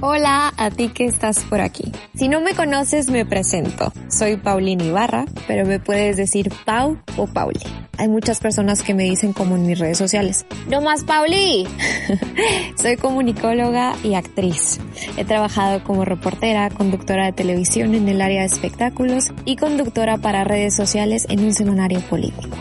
Hola a ti que estás por aquí. Si no me conoces, me presento. Soy Paulina Ibarra, pero me puedes decir Pau o Pauli. Hay muchas personas que me dicen como en mis redes sociales. No más Pauli. Soy comunicóloga y actriz. He trabajado como reportera, conductora de televisión en el área de espectáculos y conductora para redes sociales en un semanario político.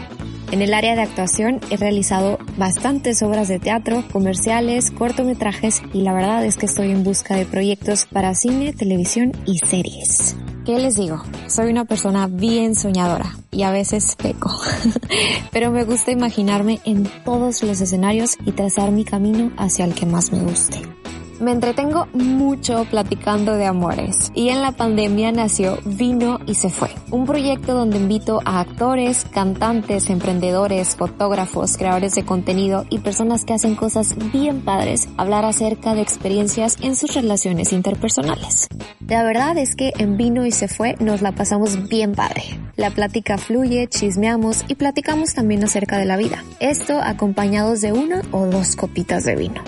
En el área de actuación he realizado bastantes obras de teatro, comerciales, cortometrajes y la verdad es que estoy en busca de proyectos para cine, televisión y series. ¿Qué les digo? Soy una persona bien soñadora y a veces peco, pero me gusta imaginarme en todos los escenarios y trazar mi camino hacia el que más me guste. Me entretengo mucho platicando de amores y en la pandemia nació Vino y se fue, un proyecto donde invito a actores, cantantes, emprendedores, fotógrafos, creadores de contenido y personas que hacen cosas bien padres a hablar acerca de experiencias en sus relaciones interpersonales. La verdad es que en Vino y se fue nos la pasamos bien padre. La plática fluye, chismeamos y platicamos también acerca de la vida. Esto acompañados de una o dos copitas de vino.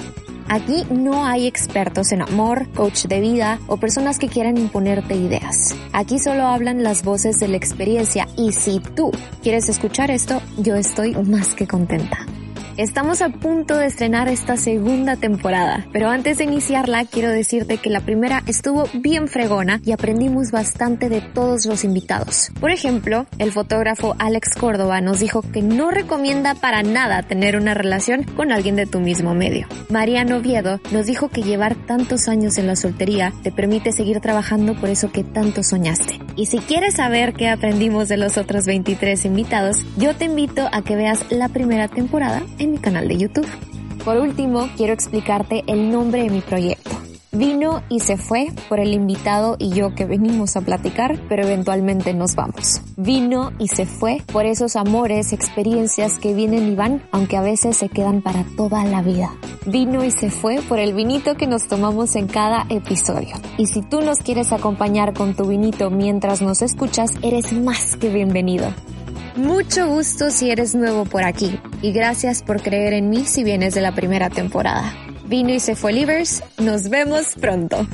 Aquí no hay expertos en amor, coach de vida o personas que quieran imponerte ideas. Aquí solo hablan las voces de la experiencia y si tú quieres escuchar esto, yo estoy más que contenta. Estamos a punto de estrenar esta segunda temporada, pero antes de iniciarla quiero decirte que la primera estuvo bien fregona y aprendimos bastante de todos los invitados. Por ejemplo, el fotógrafo Alex Córdoba nos dijo que no recomienda para nada tener una relación con alguien de tu mismo medio. Mariano Oviedo nos dijo que llevar tantos años en la soltería te permite seguir trabajando por eso que tanto soñaste. Y si quieres saber qué aprendimos de los otros 23 invitados, yo te invito a que veas la primera temporada en mi canal de YouTube. Por último, quiero explicarte el nombre de mi proyecto. Vino y se fue por el invitado y yo que venimos a platicar, pero eventualmente nos vamos. Vino y se fue por esos amores, experiencias que vienen y van, aunque a veces se quedan para toda la vida. Vino y se fue por el vinito que nos tomamos en cada episodio. Y si tú nos quieres acompañar con tu vinito mientras nos escuchas, eres más que bienvenido. Mucho gusto si eres nuevo por aquí y gracias por creer en mí si vienes de la primera temporada. Vino y se fue Livers, nos vemos pronto.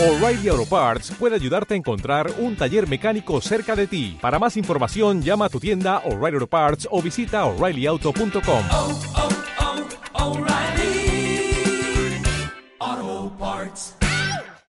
O'Reilly Auto Parts puede ayudarte a encontrar un taller mecánico cerca de ti. Para más información, llama a tu tienda O'Reilly Auto Parts o visita oreillyauto.com.